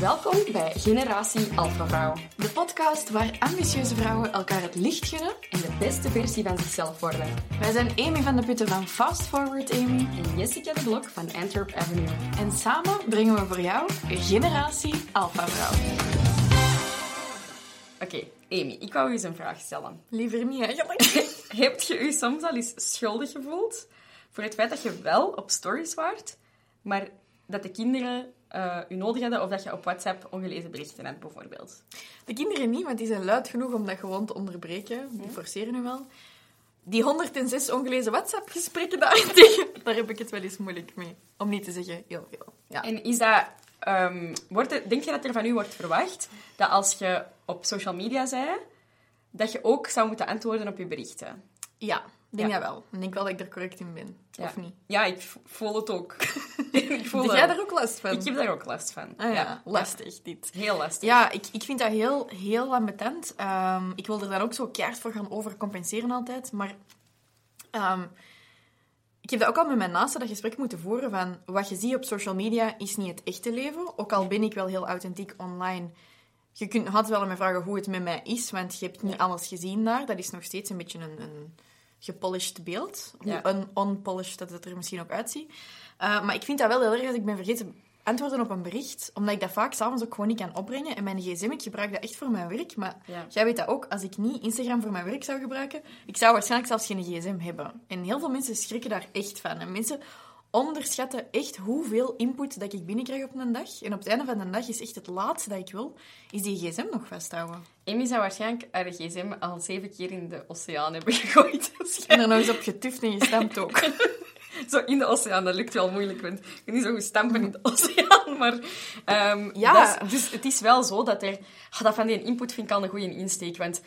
Welkom bij Generatie Alpha Vrouw. De podcast waar ambitieuze vrouwen elkaar het licht gunnen. En de beste versie van zichzelf worden. Wij zijn Amy van de Putten van Fast Forward Amy. En Jessica de Blok van Antwerp Avenue. En samen brengen we voor jou Generatie Alpha Vrouw. Oké, Amy, ik wou je eens een vraag stellen. Liever niet eigenlijk. Heb je je soms al eens schuldig gevoeld voor het feit dat je wel op stories waart, maar dat de kinderen uh, u nodig hadden of dat je op WhatsApp ongelezen berichten hebt, bijvoorbeeld? De kinderen niet, want die zijn luid genoeg om dat gewoon te onderbreken. Die forceren nu wel. Die 106 ongelezen WhatsApp-gesprekken daarentegen, daar heb ik het wel eens moeilijk mee. Om niet te zeggen heel veel. Ja. En is dat... Um, wordt denk je dat er van u wordt verwacht dat als je op social media zei, dat je ook zou moeten antwoorden op je berichten? Ja, denk ja. dat wel. Ik denk wel dat ik er correct in ben. Of niet? Ja, ik voel het ook. ik voel Heb jij daar ook last van? Ik heb daar ook last van. Ah, ja. Lastig, dit. Heel lastig. Ja, ik, ik vind dat heel, heel ambetant. Um, ik wil er dan ook zo keihard voor gaan overcompenseren altijd. Maar um, ik heb dat ook al met mijn naasten dat gesprek moeten voeren van wat je ziet op social media is niet het echte leven. Ook al ben ik wel heel authentiek online. Je kunt altijd wel aan mij vragen hoe het met mij is, want je hebt niet alles gezien daar. Dat is nog steeds een beetje een, een gepolished beeld. Hoe un unpolished dat het er misschien ook uitziet. Uh, maar ik vind dat wel heel erg als ik ben vergeten antwoorden op een bericht, omdat ik dat vaak s'avonds ook gewoon niet kan opbrengen. En mijn gsm, ik gebruik dat echt voor mijn werk. Maar ja. jij weet dat ook, als ik niet Instagram voor mijn werk zou gebruiken, ik zou waarschijnlijk zelfs geen gsm hebben. En heel veel mensen schrikken daar echt van. En mensen onderschatten echt hoeveel input dat ik binnenkrijg op een dag. En op het einde van de dag is echt het laatste dat ik wil, is die gsm nog vasthouden. Amy zou waarschijnlijk haar gsm al zeven keer in de oceaan hebben gegooid. En er nog eens op getuft en gestampt ook. zo in de oceaan, dat lukt wel moeilijk, want je kunt niet zo goed stampen in de oceaan. Maar um, ja. Is, dus het is wel zo dat er... Oh, dat van die input vind ik al een goede insteek, want...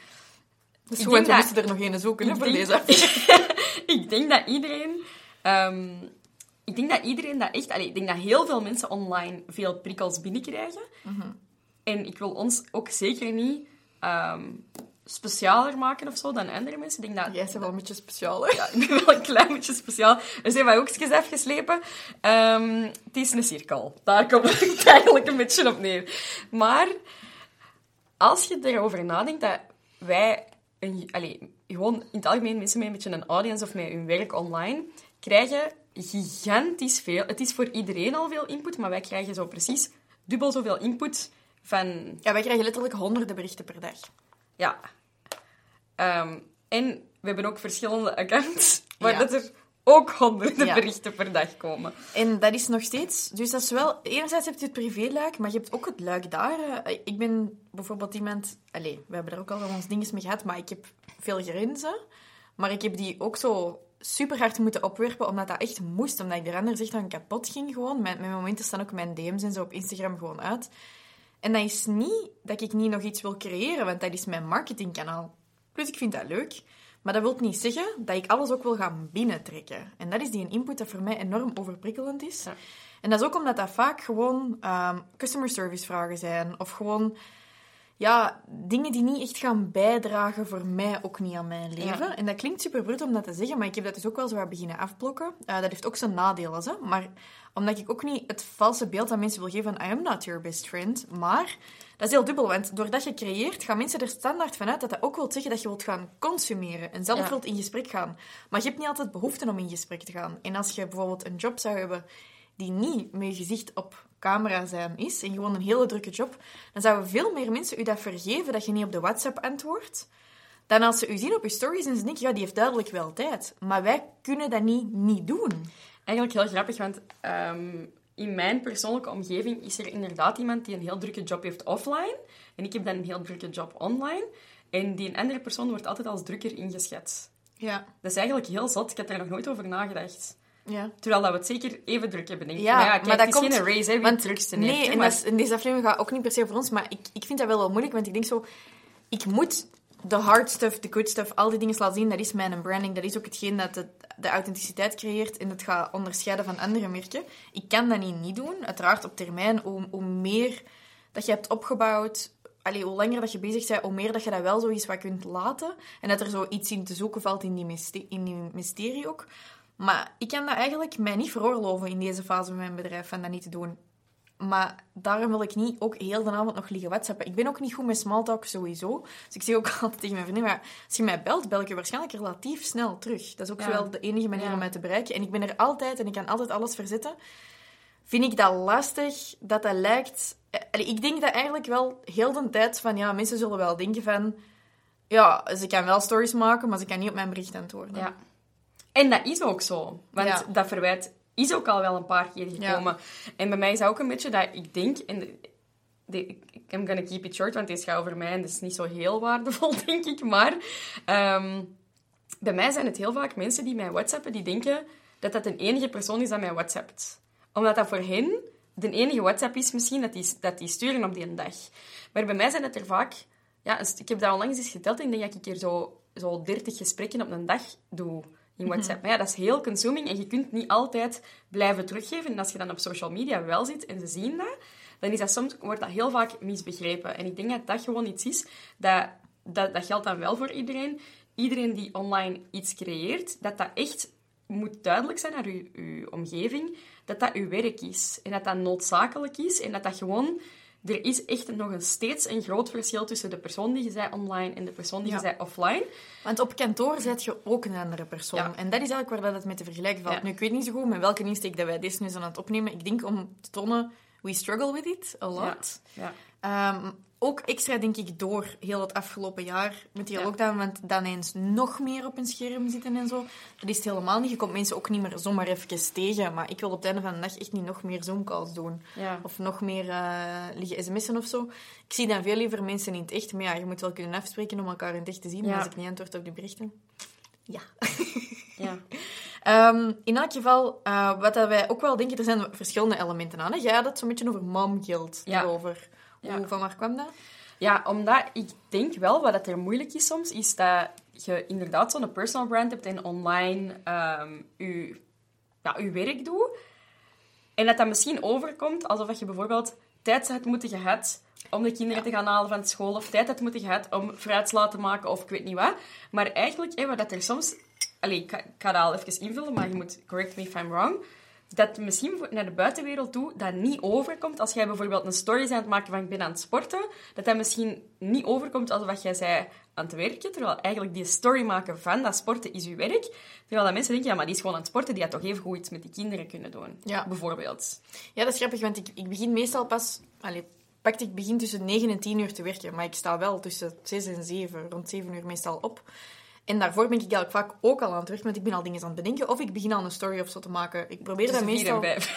Dus ik denk dat... er nog een zoeken hè, voor deze. ik denk dat iedereen... Um, ik denk dat iedereen dat echt... Allez, ik denk dat heel veel mensen online veel prikkels binnenkrijgen. Mm -hmm. En ik wil ons ook zeker niet... Um, specialer maken of zo dan andere mensen. Ik denk dat, Jij bent wel een beetje specialer. Ja, ik ben wel een klein beetje speciaal. Er zijn mijn hoekjes afgeslepen. Um, het is een cirkel. Daar komt het eigenlijk een beetje op neer. Maar als je erover nadenkt dat wij... Een, allez, gewoon in het algemeen mensen met een beetje een audience of met hun werk online krijgen gigantisch veel. Het is voor iedereen al veel input, maar wij krijgen zo precies dubbel zoveel input van... Ja, wij krijgen letterlijk honderden berichten per dag. Ja. Um, en we hebben ook verschillende accounts, waar ja. dat er ook honderden ja. berichten per dag komen. En dat is nog steeds... Dus dat is wel... Enerzijds heb je het privéluik, maar je hebt ook het luik daar. Ik ben bijvoorbeeld iemand... Allee, we hebben daar ook al wel ons dinges mee gehad, maar ik heb veel grenzen. Maar ik heb die ook zo super hard moeten opwerpen, omdat dat echt moest. Omdat ik er anders echt aan kapot ging gewoon. Mijn, mijn momenten staan ook mijn DM's en zo op Instagram gewoon uit. En dat is niet dat ik niet nog iets wil creëren, want dat is mijn marketingkanaal. Dus ik vind dat leuk. Maar dat wil niet zeggen dat ik alles ook wil gaan binnentrekken. En dat is die input dat voor mij enorm overprikkelend is. Ja. En dat is ook omdat dat vaak gewoon um, customer service vragen zijn. Of gewoon ja, dingen die niet echt gaan bijdragen voor mij ook niet aan mijn leven. Ja. En dat klinkt super brut om dat te zeggen, maar ik heb dat dus ook wel zo wat beginnen afblokken. Uh, dat heeft ook zijn nadelen, hè? maar omdat ik ook niet het valse beeld aan mensen wil geven van I am not your best friend. Maar dat is heel dubbel, want doordat je creëert, gaan mensen er standaard vanuit dat dat ook wil zeggen dat je wilt gaan consumeren en zelf Ja. wilt in gesprek gaan. Maar je hebt niet altijd behoefte om in gesprek te gaan. En als je bijvoorbeeld een job zou hebben die niet met je gezicht op camera zijn is, en gewoon een hele drukke job, dan zouden veel meer mensen u dat vergeven dat je niet op de WhatsApp antwoordt, dan als ze u zien op je stories en ze denken, ja, die heeft duidelijk wel tijd. Maar wij kunnen dat niet, niet doen. Eigenlijk heel grappig, want um, in mijn persoonlijke omgeving is er inderdaad iemand die een heel drukke job heeft offline. En ik heb dan een heel drukke job online. En die andere persoon wordt altijd als drukker ingeschat. Ja. Dat is eigenlijk heel zot. Ik heb daar nog nooit over nagedacht. Ja. Terwijl dat we het zeker even druk hebben, denk ik. Ja, maar ja, kijk, maar dat het is komt- geen race, hè, want- het drukste Nee, en maar- dat is- en deze aflevering gaat ook niet per se over ons, maar ik, ik vind dat wel wel moeilijk, want ik denk zo... Ik moet de hard stuff, de good stuff, al die dingen laten zien. Dat is mijn branding. Dat is ook hetgeen dat de, de authenticiteit creëert en het gaat onderscheiden van andere merken. Ik kan dat niet, niet doen. Uiteraard op termijn, hoe, hoe meer dat je hebt opgebouwd... Allee, hoe langer dat je bezig bent, hoe meer dat je dat wel zoiets wat kunt laten. En dat er zoiets in te zoeken valt in die, in die mysterie ook. Maar ik kan dat eigenlijk mij niet veroorloven in deze fase van mijn bedrijf, van dat niet te doen. Maar daarom wil ik niet ook heel de avond nog liggen whatsappen. Ik ben ook niet goed met smalltalk sowieso. Dus ik zeg ook altijd tegen mijn vrienden, maar als je mij belt, bel ik je waarschijnlijk relatief snel terug. Dat is ook Ja. wel de enige manier Ja. om mij te bereiken. En ik ben er altijd en ik kan altijd alles verzetten. Vind ik dat lastig, dat dat lijkt... eh, Ik denk dat eigenlijk wel heel de tijd van, ja, mensen zullen wel denken van... Ja, ze kan wel stories maken, maar ze kan niet op mijn bericht antwoorden. Ja. En dat is ook zo. Want Ja. dat verwijt is ook al wel een paar keer gekomen. En bij mij is dat ook een beetje dat ik denk... En de, I'm gonna keep it short, want het gaat over mij en dat is niet zo heel waardevol, denk ik. Maar ehm, bij mij zijn het heel vaak mensen die mij whatsappen, die denken dat dat de enige persoon is dat mij whatsappt. Omdat dat voor hen de enige whatsapp is misschien dat die, dat die sturen op die dag. Maar bij mij zijn het er vaak... Ja, ik heb dat onlangs eens geteld en ik denk dat ik er zo, zo 30 gesprekken op een dag doe in WhatsApp. Maar ja, dat is heel consuming en je kunt niet altijd blijven teruggeven. En als je dan op social media wel zit en ze zien dat, dan is dat soms, wordt dat heel vaak misbegrepen. En ik denk dat dat gewoon iets is, dat, dat, dat geldt dan wel voor iedereen. Iedereen die online iets creëert, dat dat echt moet duidelijk zijn naar uw, uw omgeving, dat dat uw werk is. En dat dat noodzakelijk is en dat dat gewoon... Er is echt nog een, steeds een groot verschil tussen de persoon die je zei online en de persoon die Ja. je zei offline. Want op kantoor zet je ook een andere persoon. Ja. En dat is eigenlijk waar dat het met te vergelijken valt. Ja. Nu, ik weet niet zo goed met welke insteek dat wij deze nu zijn aan het opnemen. Ik denk om te tonen, we struggle with it a lot. Ja. Ehm, ook extra, denk ik, door heel het afgelopen jaar met die Ja. lockdown. Want dan eens nog meer op een scherm zitten en zo. Dat is het helemaal niet. Je komt mensen ook niet meer zomaar even tegen. Maar ik wil op het einde van de dag echt niet nog meer Zoom-calls doen. Ja. Of nog meer eh, liggen sms'en of zo. Ik zie dan veel liever mensen in het echt. Maar ja, je moet wel kunnen afspreken om elkaar in het echt te zien. Ja. Maar als ik niet antwoord op die berichten... Ja. ja. Ehm, in elk geval, eh, wat dat wij ook wel denken, er zijn verschillende elementen aan. Hè? Jij had het zo'n beetje over mom guilt Ja. Ja. Hoe, van waar kwam dat? Ja, omdat ik denk wel, wat er moeilijk is soms, is dat je inderdaad zo'n personal brand hebt en online ehm je, ja, je werk doet. En dat dat misschien overkomt alsof je bijvoorbeeld tijd had moeten gehad om de kinderen te gaan halen van school, of tijd had moeten gehad om fruitslaat te maken, of ik weet niet wat. Maar eigenlijk, hè, wat dat er soms... Allee, ik ga, ik ga dat al even invullen, maar je moet correct me if I'm wrong. Dat misschien naar de buitenwereld toe dat niet overkomt. Als jij bijvoorbeeld een story bent aan het maken van ik ben aan het sporten, dat dat misschien niet overkomt alsof dat jij zei aan het werken, terwijl eigenlijk die story maken van dat sporten is je werk. Terwijl dat mensen denken, ja, maar die is gewoon aan het sporten, die had toch even goed iets met die kinderen kunnen doen. Ja. Bijvoorbeeld. Ja, dat is grappig, want ik, ik begin meestal pas... Allee, pakt ik begin tussen 9 en 10 uur te werken, maar ik sta wel tussen 6 en 7, rond 7 uur meestal op. En daarvoor ben ik eigenlijk vaak ook al aan het werken, want ik ben al dingen aan het bedenken. Of ik begin al een story of zo te maken. Ik probeer dat Tussen vier meestal...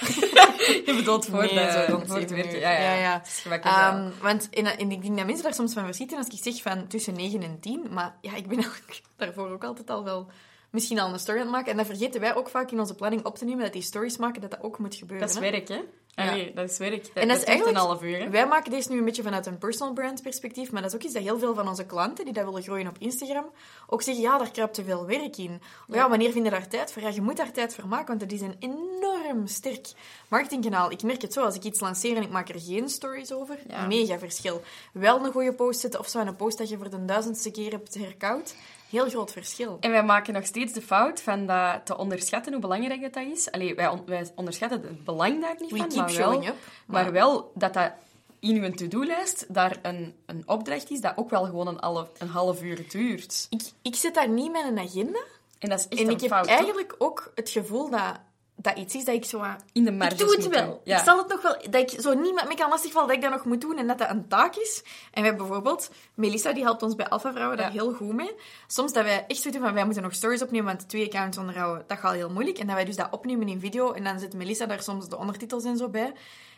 je bedoelt voor, Nee, de, zo voor het werken. Ja, ja. Ja. Dat. Ehm, want en, en ik denk dat mensen daar soms van verschieten als ik zeg van tussen 9 en 10. Maar ja, ik ben eigenlijk daarvoor ook altijd al wel misschien al een story aan het maken. En dat vergeten wij ook vaak in onze planning op te nemen, dat die stories maken, dat dat ook moet gebeuren. dat is hè. werk, hè? Allee, dat is werk. Dat, En dat is eigenlijk... een half uur, hè? Wij maken deze nu een beetje vanuit een personal brand perspectief, maar dat is ook iets dat heel veel van onze klanten, die dat willen groeien op Instagram, ook zeggen, ja, daar kruipt te veel werk in. Ja, wanneer vind je daar tijd voor? Ja, je moet daar tijd voor maken, want het is een enorm sterk marketingkanaal. Ik merk het zo, als ik iets lanceer en ik maak er geen stories over, Ja. mega verschil. Wel een goede post zetten, of zo, een post dat je voor de duizendste keer hebt herkoud, heel groot verschil. En wij maken nog steeds de fout van dat te onderschatten hoe belangrijk dat, dat is. Allee, wij, on- wij onderschatten het belang daar niet We van, keep maar showing wel, up, maar maar- wel dat dat in uw to-do-lijst daar een, een opdracht is dat ook wel gewoon een half, een half uur duurt. Ik, ik zet daar niet met een agenda, En dat is echt en een ik heb fout, eigenlijk ook het gevoel dat dat iets is dat ik zo... aan- In de marges Ik doe het wel. Ja. Ik zal het nog wel... Dat ik zo niet met me kan lastigvallen dat ik dat nog moet doen en dat dat een taak is. En we hebben bijvoorbeeld... Melissa, die helpt ons bij Alpha Vrouwen daar Ja. heel goed mee. Soms dat wij echt weten van, wij moeten nog stories opnemen, want twee accounts onderhouden, dat gaat heel moeilijk. En dat wij dus dat opnemen in video en dan zet Melissa daar soms de ondertitels en zo bij.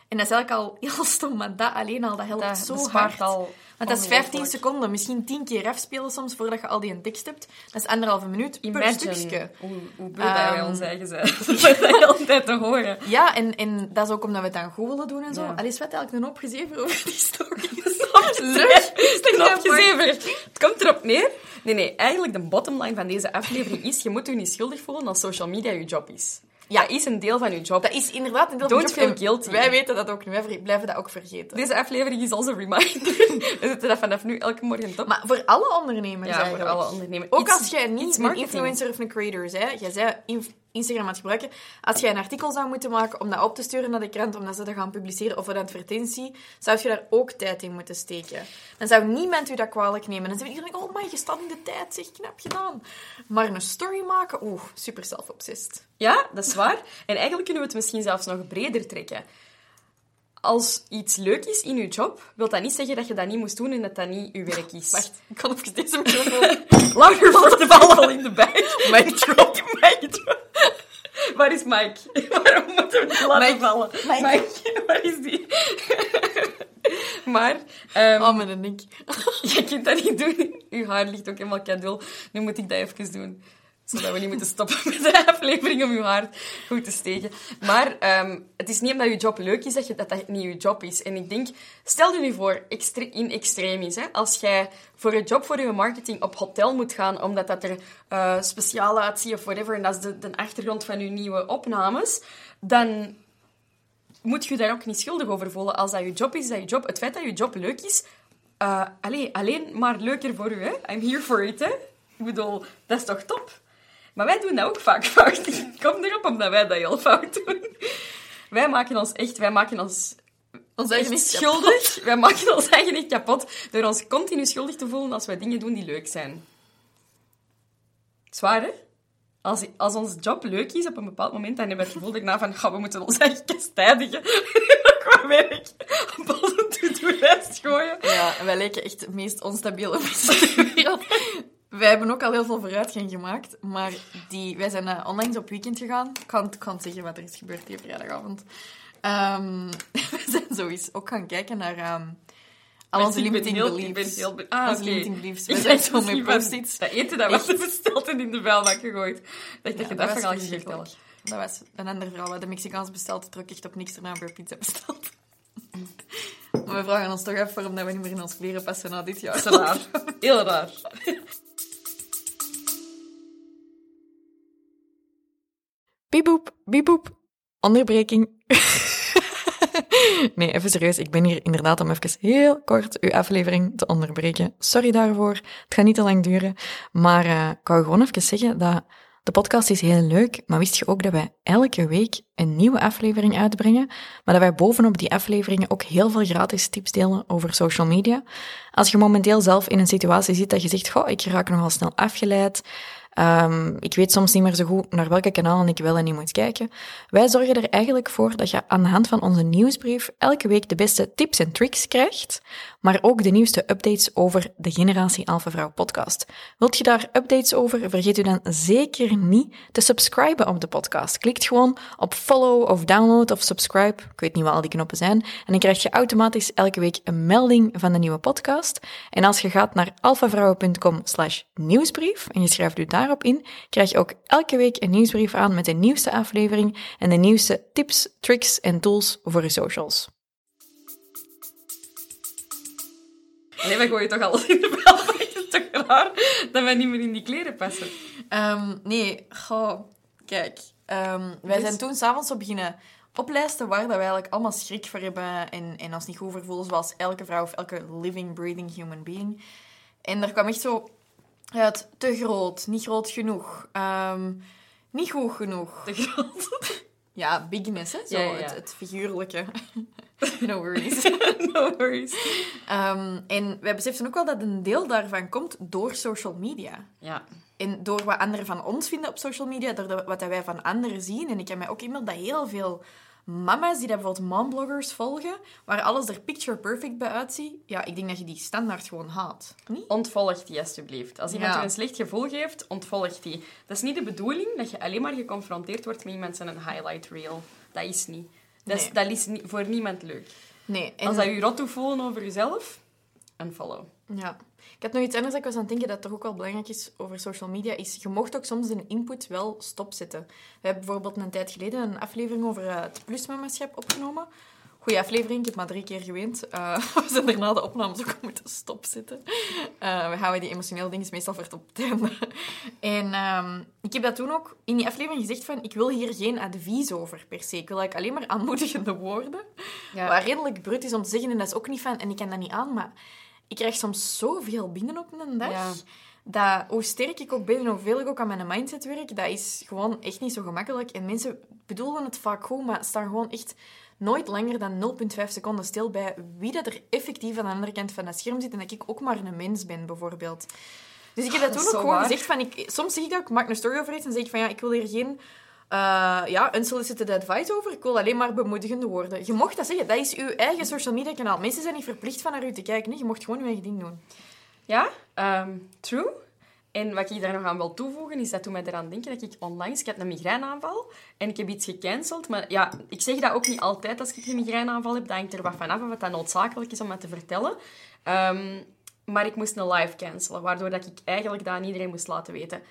En dat is eigenlijk al heel stom, maar dat alleen al, dat helpt Dat zo hard. al Want dat is 15 ongelooflijk. seconden, misschien 10 keer afspelen soms voordat je al die een tekst hebt. Dat is anderhalve minuut per Imagine stukje. hoe, hoe beu dat wij Ehm. ons eigen zijn. Dat is altijd te horen. Ja, en, en dat is ook omdat we het dan goed willen doen en zo. Ja. Al is wat eigenlijk een opgezeven over die stories. Leuk! Een opgezever. Het komt erop neer. Nee, nee. Eigenlijk de bottomline van deze aflevering is... Je moet je niet schuldig voelen als social media je job is. Ja, is een deel van je job. Dat is inderdaad een deel Don't van de job. feel guilty. Wij weten dat ook nu, wij blijven dat ook vergeten. Deze aflevering is als een reminder. We zetten dat vanaf nu elke morgen top. Maar voor alle ondernemers ja, voor eigenlijk. alle ondernemers. Ook Iets- als jij niet iets een marketing. influencer of een creator bent, jij bent inf- Instagram aan het gebruiken. Als jij een artikel zou moeten maken om dat op te sturen naar de krant, omdat ze dat gaan publiceren, of een advertentie, zou je daar ook tijd in moeten steken. Dan zou niemand u dat kwalijk nemen. Dan zou iedereen denken, oh man, je staat in de tijd, zeg, knap gedaan. Maar een story maken, oeh, super zelfobsessed. Ja, dat is waar. En eigenlijk kunnen we het misschien zelfs nog breder trekken. Als iets leuk is in je job, wil dat niet zeggen dat je dat niet moest doen en dat dat niet je werk is. Wacht, ik kan even deze microfoon... Langer voor de bal in de bij. Mic drop. Mic drop. Waar is Mike? Waarom moeten we die laten Mike. vallen? Mike. Waar is die? maar... ehm, Oh, een nik. Je kunt dat niet doen. Uw haar ligt ook helemaal cadeau. Nu moet ik dat even doen. Zodat we niet moeten stoppen met de aflevering om uw haar goed te steken. Maar ehm, het is niet omdat je job leuk is dat je, dat, dat niet je job is. En ik denk, stel je nu voor, extre in extremis, hè, als jij voor je job, voor je marketing op hotel moet gaan, omdat dat er eh, speciaal uitziet of whatever, en dat is de, achtergrond van je nieuwe opnames, dan moet je daar ook niet schuldig over voelen. Als dat je job is, dat je job. Het feit dat je job leuk is, eh, allee, alleen maar leuker voor u, hè. I'm here for it, hè. Ik bedoel, dat is toch top? Maar wij doen dat ook vaak fout. Ik kom erop omdat wij dat heel fout doen. Wij maken ons echt, wij maken ons Ons eigen schuldig. Wij maken ons eigen echt kapot door ons continu schuldig te voelen als wij dingen doen die leuk zijn. Zwaar, hè? Als, als ons job leuk is op een bepaald moment, dan hebben we het gevoel daarna van, "Ga, we moeten ons eigen kastijdigen qua werk op onze to-do-lijst gooien. Ja, en wij lijken echt de meest onstabiele mensen ter wereld. Wij hebben ook al heel veel vooruitgang gemaakt, maar die, wij zijn eh, onlangs op weekend gegaan. Ik kan, kan zeggen wat er is gebeurd die vrijdagavond. Ehm we zijn sowieso ook gaan kijken naar ehm al onze limiting heel- beliefs. Heel... be- Ah, onze limiting beliefs. We Ik zijn zo met post-its. Dat eten dat was besteld en in de vuilbak gegooid. Ik dacht dat je dat was verhaal ging vertellen. Dat was een vrouw. We hadden Mexicaans besteld, trok echt op niks erna voor pizza besteld. Maar we vragen ons toch af waarom dat we niet meer in ons kleren passen na dit jaar. Dat is raar. Heel raar. Bieboep, bieboep. Onderbreking. nee, even serieus. Ik ben hier inderdaad om even heel kort uw aflevering te onderbreken. Sorry daarvoor. Het gaat niet te lang duren. Maar eh, ik wou gewoon even zeggen dat de podcast is heel leuk. Maar wist je ook dat wij elke week een nieuwe aflevering uitbrengen? Maar dat wij bovenop die afleveringen ook heel veel gratis tips delen over social media. Als je momenteel zelf in een situatie zit dat je zegt, goh, ik raak nogal snel afgeleid. Ehm, ik weet soms niet meer zo goed naar welke kanalen ik wel en niet moet kijken. Wij zorgen er eigenlijk voor dat je aan de hand van onze nieuwsbrief elke week de beste tips en tricks krijgt, maar ook de nieuwste updates over de Generatie Alpha Vrouw podcast. Wilt je daar updates over? Vergeet u dan zeker niet te subscriben op de podcast. Klikt gewoon op follow of download of subscribe. Ik weet niet wat al die knoppen zijn. En dan krijg je automatisch elke week een melding van de nieuwe podcast. En als je gaat naar alphavrouwen.com slash nieuwsbrief en je schrijft u daarop in, krijg je ook elke week een nieuwsbrief aan met de nieuwste aflevering en de nieuwste tips, tricks en tools voor je socials. Nee, wij gooien toch alles in de vuilbak. Het is toch raar dat wij niet meer in die kleren passen. Ehm, nee, goh, kijk. ehm, wij Dus- zijn toen s'avonds op beginnen oplijsten waar dat wij eigenlijk allemaal schrik voor hebben en, en ons niet goed voor voelen, zoals elke vrouw of elke living, breathing human being. En er kwam echt zo uit te groot, niet groot genoeg, ehm, niet goed genoeg. Te groot. Ja, bigness, hè? Zo, Ja, ja, ja. Het, het figuurlijke. no worries. No worries. Ehm, en wij beseften ook wel dat een deel daarvan komt door social media. Ja. En door wat anderen van ons vinden op social media, door wat wij van anderen zien. En ik heb mij ook iemand dat heel veel mama's die dat bijvoorbeeld mombloggers volgen, waar alles er picture perfect bij uitziet. Ja, ik denk dat je die standaard gewoon haat. Niet? Ontvolg die alsjeblieft. Als iemand Ja. je een slecht gevoel geeft, ontvolg die. Dat is niet de bedoeling dat je alleen maar geconfronteerd wordt met iemand zijn een highlight reel. Dat is niet. Dat is, dat is niet, voor niemand leuk. Nee. En, Als dat je rot voelen over jezelf, unfollow. Ja. Ik had nog iets anders dat ik was aan het denken dat toch ook wel belangrijk is over social media, is je mocht ook soms een input wel stopzetten. We hebben bijvoorbeeld een tijd geleden een aflevering over eh, het plusmamaschap opgenomen. Goeie aflevering, ik heb maar drie keer geweend. Eh, we zijn daarna de opnames ook moeten stopzetten. Eh, we houden die emotionele dingen meestal voor op het einde. En ehm, ik heb dat toen ook in die aflevering gezegd van, ik wil hier geen advies over per se. Ik wil eigenlijk alleen maar aanmoedigende woorden. Ja. Wat redelijk brut is om te zeggen, en dat is ook niet van, en ik kan dat niet aan, maar ik krijg soms zoveel binnen op een dag. Ja. dat hoe sterk ik ook ben en hoeveel ik ook aan mijn mindset werk, dat is gewoon echt niet zo gemakkelijk. En mensen bedoelen het vaak goed, maar staan gewoon echt nooit langer dan 0,5 seconden stil bij wie dat er effectief aan de andere kant van dat scherm zit en dat ik ook maar een mens ben, bijvoorbeeld. Dus ik heb dat Ah, dat toen ook gewoon waar. gezegd van... Ik, soms zeg ik dat, ik maak een story over iets en zeg ik van ja, ik wil hier geen... eh ja, unsolicited advice over. Ik wil alleen maar bemoedigende woorden. Je mocht dat zeggen. Dat is uw eigen social media kanaal. Mensen zijn niet verplicht van naar u te kijken. hè. Je mocht gewoon je eigen ding doen. Ja, ehm, true. En wat ik daar nog aan wil toevoegen, is dat toen mij eraan denken dat ik onlangs... Ik had een migraineaanval en ik heb iets gecanceld. Maar ja, ik zeg dat ook niet altijd als ik een migraineaanval heb. Dat hangt er wat van af, wat dat noodzakelijk is om dat te vertellen. Ehm, maar ik moest een live cancelen, waardoor dat ik eigenlijk dat aan iedereen moest laten weten.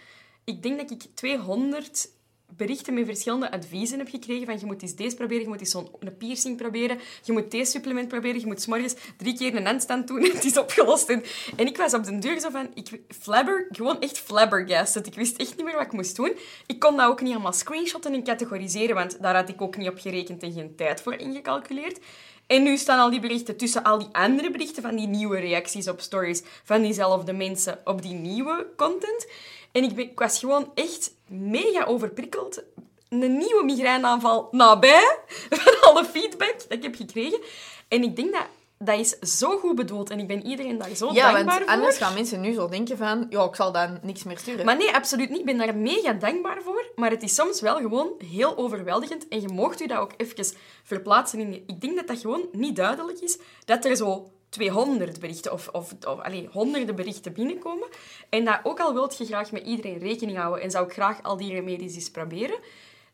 Ik denk dat ik 200 berichten met verschillende adviezen heb gekregen van je moet eens deze proberen, je moet eens zo'n piercing proberen, je moet deze supplement proberen, je moet 's morgens drie keer een handstand doen en het is opgelost. En, en ik was op de deur zo van, ik, flabber, gewoon echt flabbergasted. Ik wist echt niet meer wat ik moest doen. Ik kon dat ook niet allemaal screenshotten en categoriseren, want daar had ik ook niet op gerekend en geen tijd voor ingecalculeerd. En nu staan al die berichten tussen al die andere berichten van die nieuwe reacties op stories van diezelfde mensen op die nieuwe content. En ik was gewoon echt mega overprikkeld. Een nieuwe migraineaanval nabij van alle feedback dat ik heb gekregen. En ik denk dat dat is zo goed bedoeld en ik ben iedereen daar zo Ja, dankbaar want voor. anders gaan mensen nu zo denken van... Ja, ik zal dan niks meer sturen. Maar nee, absoluut niet. Ik ben daar mega dankbaar voor. Maar het is soms wel gewoon heel overweldigend. En je mocht u dat ook even verplaatsen in... Ik denk dat dat gewoon niet duidelijk is. Dat er zo 200 berichten of, of, of honderden berichten binnenkomen. En dat ook al wilt je graag met iedereen rekening houden en zou ik graag al die remedies eens proberen,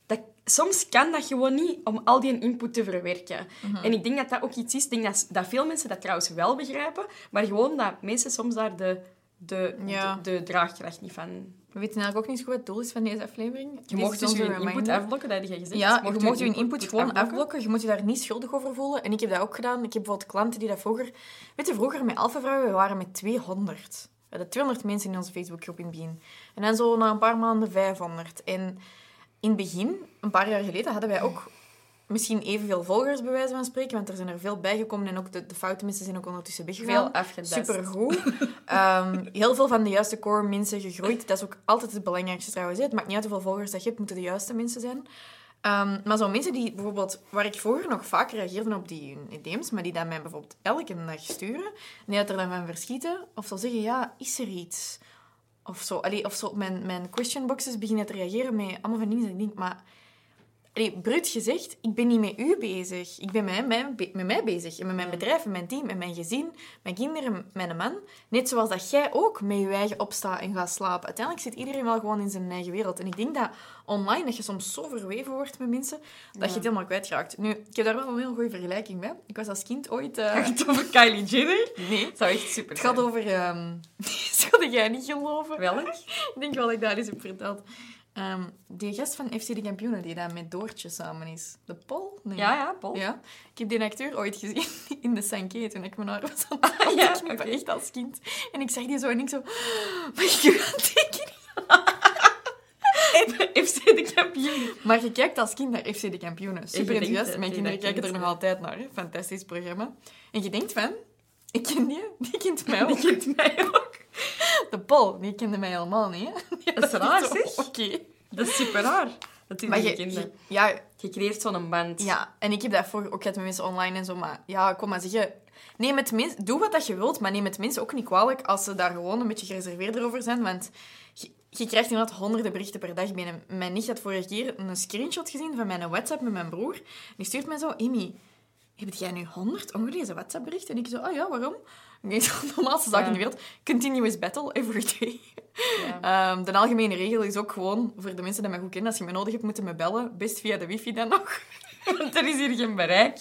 dat, soms kan dat gewoon niet om al die input te verwerken. En ik denk dat dat ook iets is, ik denk dat, dat veel mensen dat trouwens wel begrijpen, maar gewoon dat mensen soms daar de, de, Ja. de, de draagkracht niet van We weten eigenlijk ook niet zo goed wat het doel is van deze aflevering. je mocht dus je input afblokken, dat heb je gezegd. Ja, Mocht je mocht je input gewoon afblokken. afblokken. Je moet je daar niet schuldig over voelen. En ik heb dat ook gedaan. Ik heb bijvoorbeeld klanten die dat vroeger... Weet je, vroeger met Alpha Vrouwen, we waren met 200. We hadden 200 mensen in onze Facebookgroep in het begin. En dan zo na een paar maanden 500. En in het begin, een paar jaar geleden, hadden wij ook misschien evenveel volgers, bij wijze van spreken. Want er zijn er veel bijgekomen en ook de, de foute mensen zijn ook ondertussen weggegaan. Veel afgedast. Supergoed. Ehm, heel veel van de juiste core mensen gegroeid. Dat is ook altijd het belangrijkste trouwens. hè. Het maakt niet uit hoeveel volgers dat je hebt, moeten de juiste mensen zijn. Ehm, maar zo mensen die bijvoorbeeld, waar ik vroeger nog vaak reageerde op die DM's, maar die dan mij bijvoorbeeld elke dag sturen, en die dat er dan van verschieten, of zo zeggen, ja, is er iets? Of zo, allee, of zo op mijn, mijn question boxes beginnen te reageren met allemaal van dingen ik denk, maar... Allee, bruut gezegd, ik ben niet met u bezig. Ik ben met mij, met mij bezig. En met mijn bedrijf, met mijn team, met mijn gezin, mijn kinderen, mijn man. Net zoals dat jij ook met je eigen opstaat en gaat slapen. Uiteindelijk zit iedereen wel gewoon in zijn eigen wereld. En ik denk dat online, dat je soms zo verweven wordt met mensen, dat je het helemaal kwijtraakt. Nu, ik heb daar wel een heel goede vergelijking bij. Ik was als kind ooit... Gaat het over Kylie Jenner? Nee. Het zou echt super Het gaat over... ehm zou jij niet geloven? Welk? Ik denk wel dat ik dat eens heb verteld. Ehm, die gast van FC De Kampioenen, die daar met Doortje samen is. De? Nee. Ja, ja, Paul. Ja. Ik heb die acteur ooit gezien in de Sanké toen ik mijn haar was aan het Ah, ja, echt als kind. En ik zag die zo en ik zo... Maar ik ga tekenen. FC de kampioen. Maar je kijkt als kind naar FC De Kampioenen. Super je enthousiast. Mijn je kinderen kijken er nog altijd naar. Hè. Fantastisch programma. En je denkt van... Ik ken die, die kent mij ook. Die kent mij ook. De Paul, die kende mij helemaal niet. Hè. Dat is raar, zeg. Oké. Dat is super raar. Dat die Maar je, je- ja, Je creëert zo'n band. Ja, en ik heb dat voor ook gehad met mensen online en zo. Maar ja, kom maar zeggen. Neem het doe wat dat je wilt, maar neem het mensen ook niet kwalijk als ze daar gewoon een beetje gereserveerder over zijn. Want je, je krijgt inderdaad honderden berichten per dag binnen. Mijn nicht had vorige keer een screenshot gezien van mijn WhatsApp met mijn broer. Die stuurt mij zo, Amy, heb jij nu honderd ongelezen WhatsApp-berichten? En ik zo, ah ja, waarom? Nee, de normaalste zaak Ja. in de wereld. Continuous battle every day. Ja. Ehm, de algemene regel is ook gewoon, voor de mensen die mij goed kennen, als je me nodig hebt, moeten me bellen. Best via de wifi dan nog. Want er is hier geen bereik.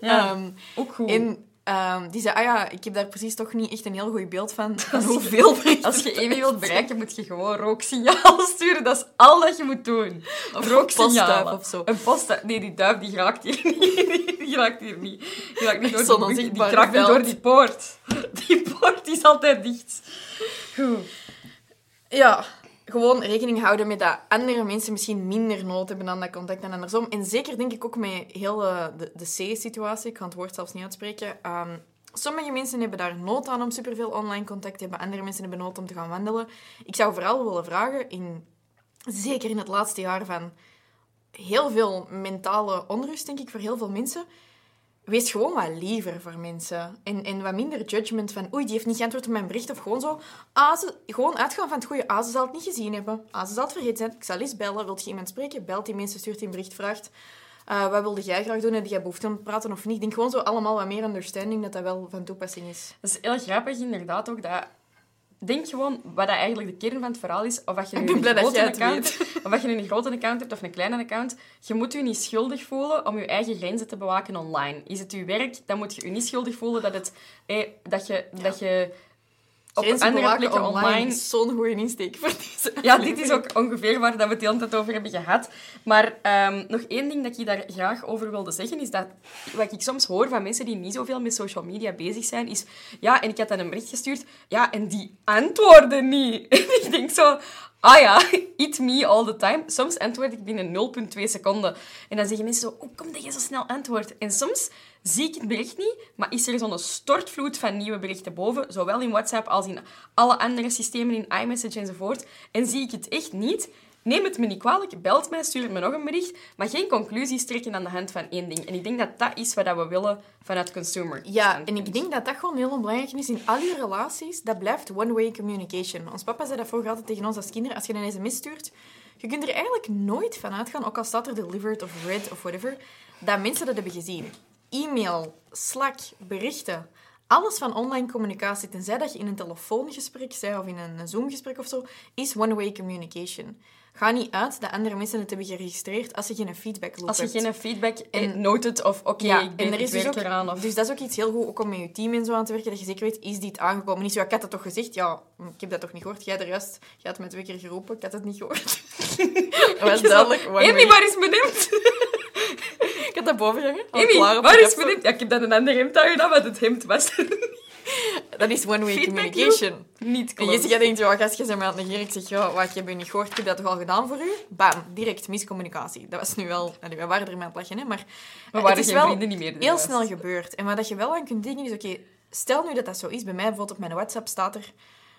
Ja, Ehm, ook goed. En ehm, die zei, ah ja, ik heb daar precies toch niet echt een heel goed beeld van, van hoeveel berichten Als je Amy wilt bereiken, moet je gewoon rooksignaal sturen. Dat is al dat je moet doen. Of rooksignaal of zo. Een postduif. Nee, die duif die raakt hier niet. Die raakt hier niet. Die raakt niet door die, die, raakt niet door die poort. Die poort is altijd dicht. Goed. Ja, gewoon rekening houden met dat andere mensen misschien minder nood hebben dan dat contact en andersom. En zeker denk ik ook met heel eh, de, de C-situatie, ik kan het woord zelfs niet uitspreken. Ehm, Sommige mensen hebben daar nood aan om superveel online contact te hebben. Andere mensen hebben nood om te gaan wandelen. Ik zou vooral willen vragen, in, zeker in het laatste jaar van heel veel mentale onrust, denk ik, voor heel veel mensen. Wees gewoon wat liever voor mensen. En, en wat minder judgment van, oei, die heeft niet geantwoord op mijn bericht. Of gewoon zo, ah, gewoon uitgaan van het goede. Ah, ze zal het niet gezien hebben. Ah, ze zal het vergeten. Ik zal eens bellen. Wilt je iemand spreken? Belt die mensen, stuurt een bericht, vraagt... Uh, wat wilde jij graag doen? Heb jij behoefte om te praten of niet? Ik denk gewoon zo allemaal wat meer understanding dat dat wel van toepassing is. Dat is heel grappig inderdaad ook, dat... Denk gewoon wat dat eigenlijk de kern van het verhaal is. Of dat je nu een grote account hebt, of dat je nu een grote account hebt of een kleine account. Je moet je niet schuldig voelen om je eigen grenzen te bewaken online. Is het je werk, dan moet je je niet schuldig voelen dat, het, eh, dat, je, ja. dat je op andere plekken online, online is zo'n goede insteek voor deze Ja, dit is ook ongeveer waar dat we het de hele tijd over hebben gehad. Maar um, nog één ding dat ik daar graag over wilde zeggen, is dat wat ik soms hoor van mensen die niet zoveel met social media bezig zijn, is ja, en ik had dan een bericht gestuurd, ja, en die antwoorden niet. En ik denk zo, ah ja, eat me all the time. Soms antwoord ik binnen 0,2 seconden. En dan zeggen mensen zo, hoe kom dat je zo snel antwoordt? En soms zie ik het bericht niet, maar is er zo'n stortvloed van nieuwe berichten boven, zowel in WhatsApp als in alle andere systemen, in iMessage enzovoort, en zie ik het echt niet, neem het me niet kwalijk, belt mij, stuur me nog een bericht, maar geen conclusies trekken aan de hand van één ding. En ik denk dat dat is wat we willen vanuit consumer. Ja, en ik denk dat dat gewoon heel belangrijk is in al je relaties. Dat blijft one-way communication. Ons papa zei dat vroeger altijd tegen ons als kinderen. Als je een sms stuurt, je kunt er eigenlijk nooit van uitgaan, ook al staat er delivered of read of whatever, dat mensen dat hebben gezien e-mail, Slack, berichten. Alles van online communicatie, tenzij dat je in een telefoongesprek bent of in een Zoomgesprek of zo, is one-way communication. Ga niet uit dat andere mensen het hebben geregistreerd als je geen feedback loopt. Als je geen feedback en noted of oké, okay, ik ben en er is dus ook, eraan. Of... Dus dat is ook iets heel goed, ook om met je team en zo aan te werken, dat je zeker weet, is dit aangekomen? Niet zo, ik had het toch gezegd? Ja, ik heb dat toch niet gehoord? Jij er juist, je had me twee keer geroepen, ik had het niet gehoord. dat was duidelijk. Amy, waar is mijn hemd? ik had dat boven gehangen. Amy, waar is mijn hemd? Ja, ik heb dan een ander hemd aangedaan, wat het hemd was. Dat is one-way communication. Niet klopt. En Jessica denkt, ja, gastje, zijn me aan het negeren. Ik zeg, ja, wat, ik heb je niet gehoord, ik heb dat toch al gedaan voor u? Bam, direct miscommunicatie. Dat was nu wel... we waren er met het lachen, hè, maar... We waren geen vrienden niet meer. heel snel gebeurd. En wat je wel aan kunt denken is, oké, stel nu dat dat zo is. Bij mij bijvoorbeeld op mijn WhatsApp staat er...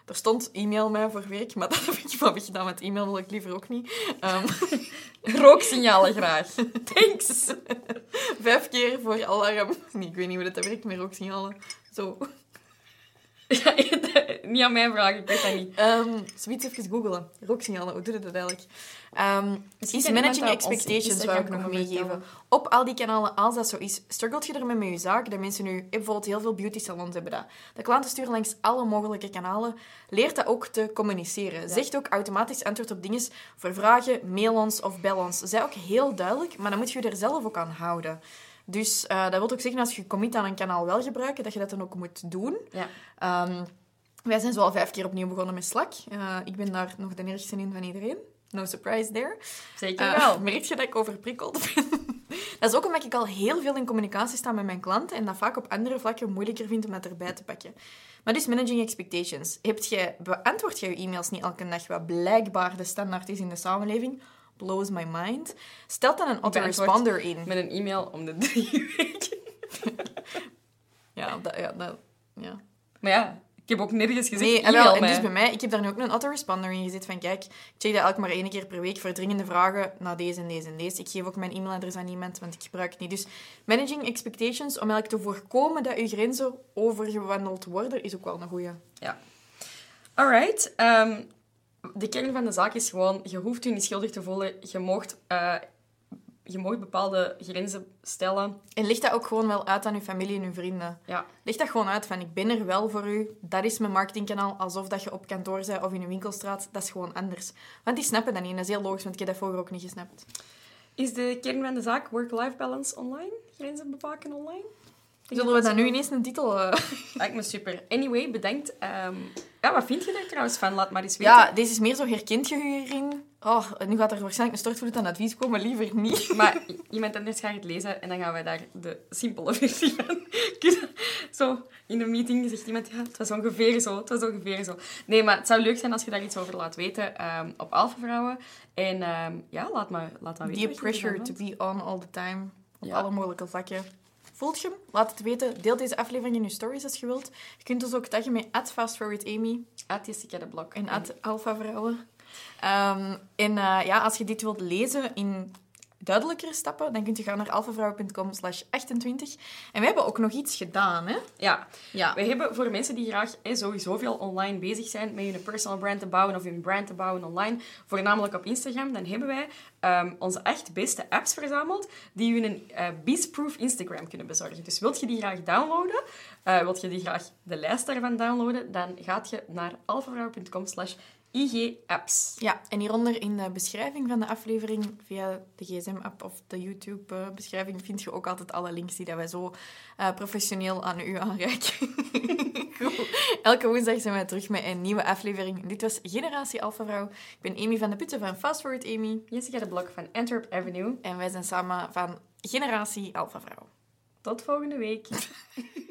Er stond e-mail mij voor werk, maar dat heb ik van gedaan met e-mail wil ik liever ook niet. Um, rooksignalen graag. Thanks. Vijf keer voor alarm. Nee, ik weet niet hoe dat werkt met rooksignalen. Zo. Ja, niet aan mij vragen, ik weet dat niet. Um, zoiets even googelen. Rooksignalen, hoe doe je dat eigenlijk? Um, is managing expectations, zou ik nog meegeven. Op al die kanalen, als dat zo is, struggelt je ermee met je zaak, dat mensen nu... Bijvoorbeeld heel veel beauty salons hebben dat. De klanten sturen langs alle mogelijke kanalen. Leert dat ook te communiceren. Zegt ook automatisch antwoord op dingen voor vragen, mail ons of bel ons. Zij ook heel duidelijk, maar dan moet je je er zelf ook aan houden. Dus uh, dat wil ook zeggen, als je commit aan een kanaal wel gebruiken, dat je dat dan ook moet doen. Ja. Um, wij zijn zo al vijf keer opnieuw begonnen met Slack. Uh, ik ben daar nog de ergste in van iedereen. No surprise there. Zeker uh, wel. Merk je dat ik overprikkeld ben? dat is ook omdat ik al heel veel in communicatie sta met mijn klanten en dat vaak op andere vlakken moeilijker vind om dat erbij te pakken. Maar dus managing expectations. Heb je, beantwoord je je e-mails niet elke dag, wat blijkbaar de standaard is in de samenleving? Blows my mind. Stel dan een autoresponder in. Met een e-mail om de drie weken. ja, dat, ja, dat, ja. Maar ja, ik heb ook nergens gezegd nee, en, wel, en dus bij mij, ik heb daar nu ook een autoresponder in gezet van kijk, ik check dat elk maar één keer per week voor dringende vragen naar deze en deze en deze. Ik geef ook mijn e-mailadres aan iemand, want ik gebruik het niet. Dus managing expectations, om eigenlijk te voorkomen dat uw grenzen overgewandeld worden, is ook wel een goeie. Ja. Alright. Um, de kern van de zaak is gewoon, je hoeft je niet schuldig te voelen. Je mocht, uh, je mag bepaalde grenzen stellen. En leg dat ook gewoon wel uit aan je familie en je vrienden. Ja. Leg dat gewoon uit van, ik ben er wel voor u. Dat is mijn marketingkanaal. Alsof dat je op kantoor bent of in een winkelstraat. Dat is gewoon anders. Want die snappen dat niet. En dat is heel logisch, want ik heb dat vroeger ook niet gesnapt. Is de kern van de zaak work-life balance online? Grenzen bepaken online? Zullen we dan nu ineens een titel... Uh... Lijkt me super. Anyway, bedankt. Um, ja, wat vind je er trouwens van? Laat maar eens weten. Ja, deze is meer zo herkent je hierin. Oh, nu gaat er waarschijnlijk een stortvloed aan advies komen. Liever niet. Maar iemand anders gaat het lezen en dan gaan wij daar de simpele versie van Zo, in een meeting zegt iemand, ja, het was ongeveer zo, het was ongeveer zo. Nee, maar het zou leuk zijn als je daar iets over laat weten um, op Alpha Vrouwen. En um, ja, laat maar, laat maar weten. The pressure to be on all the time. Op alle mogelijke vlakken Voelt je hem? Laat het weten. Deel deze aflevering in je stories als je wilt. Je kunt ons ook taggen met @fastforwardamy At Jessica de Blok. en @alphavrouwen. Ehm en eh, ja, als je dit wilt lezen in duidelijkere stappen, dan kunt je gaan naar alphavrouwen.com slash 28. En we hebben ook nog iets gedaan, hè? Ja. Ja. Wij hebben voor mensen die graag eh, sowieso veel online bezig zijn met hun personal brand te bouwen of hun brand te bouwen online, voornamelijk op Instagram, dan hebben wij ehm, onze echt beste apps verzameld die je een Beastproof Instagram kunnen bezorgen. Dus wilt je die graag downloaden, eh wilt je die graag de lijst daarvan downloaden, dan gaat je naar alphavrouw.com slash igapps. Ja, en hieronder in de beschrijving van de aflevering via de gsm-app of de YouTube-beschrijving vind je ook altijd alle links die dat wij zo eh, professioneel aan u aanreiken. Goed. Elke woensdag zijn wij terug met een nieuwe aflevering. Dit was Generatie Alpha Vrouw. Ik ben Amy van de Putten van Fast Forward Amy. Jessica de Blok van Antwerp Avenue. En wij zijn samen van Generatie Alpha Vrouw. Tot volgende week.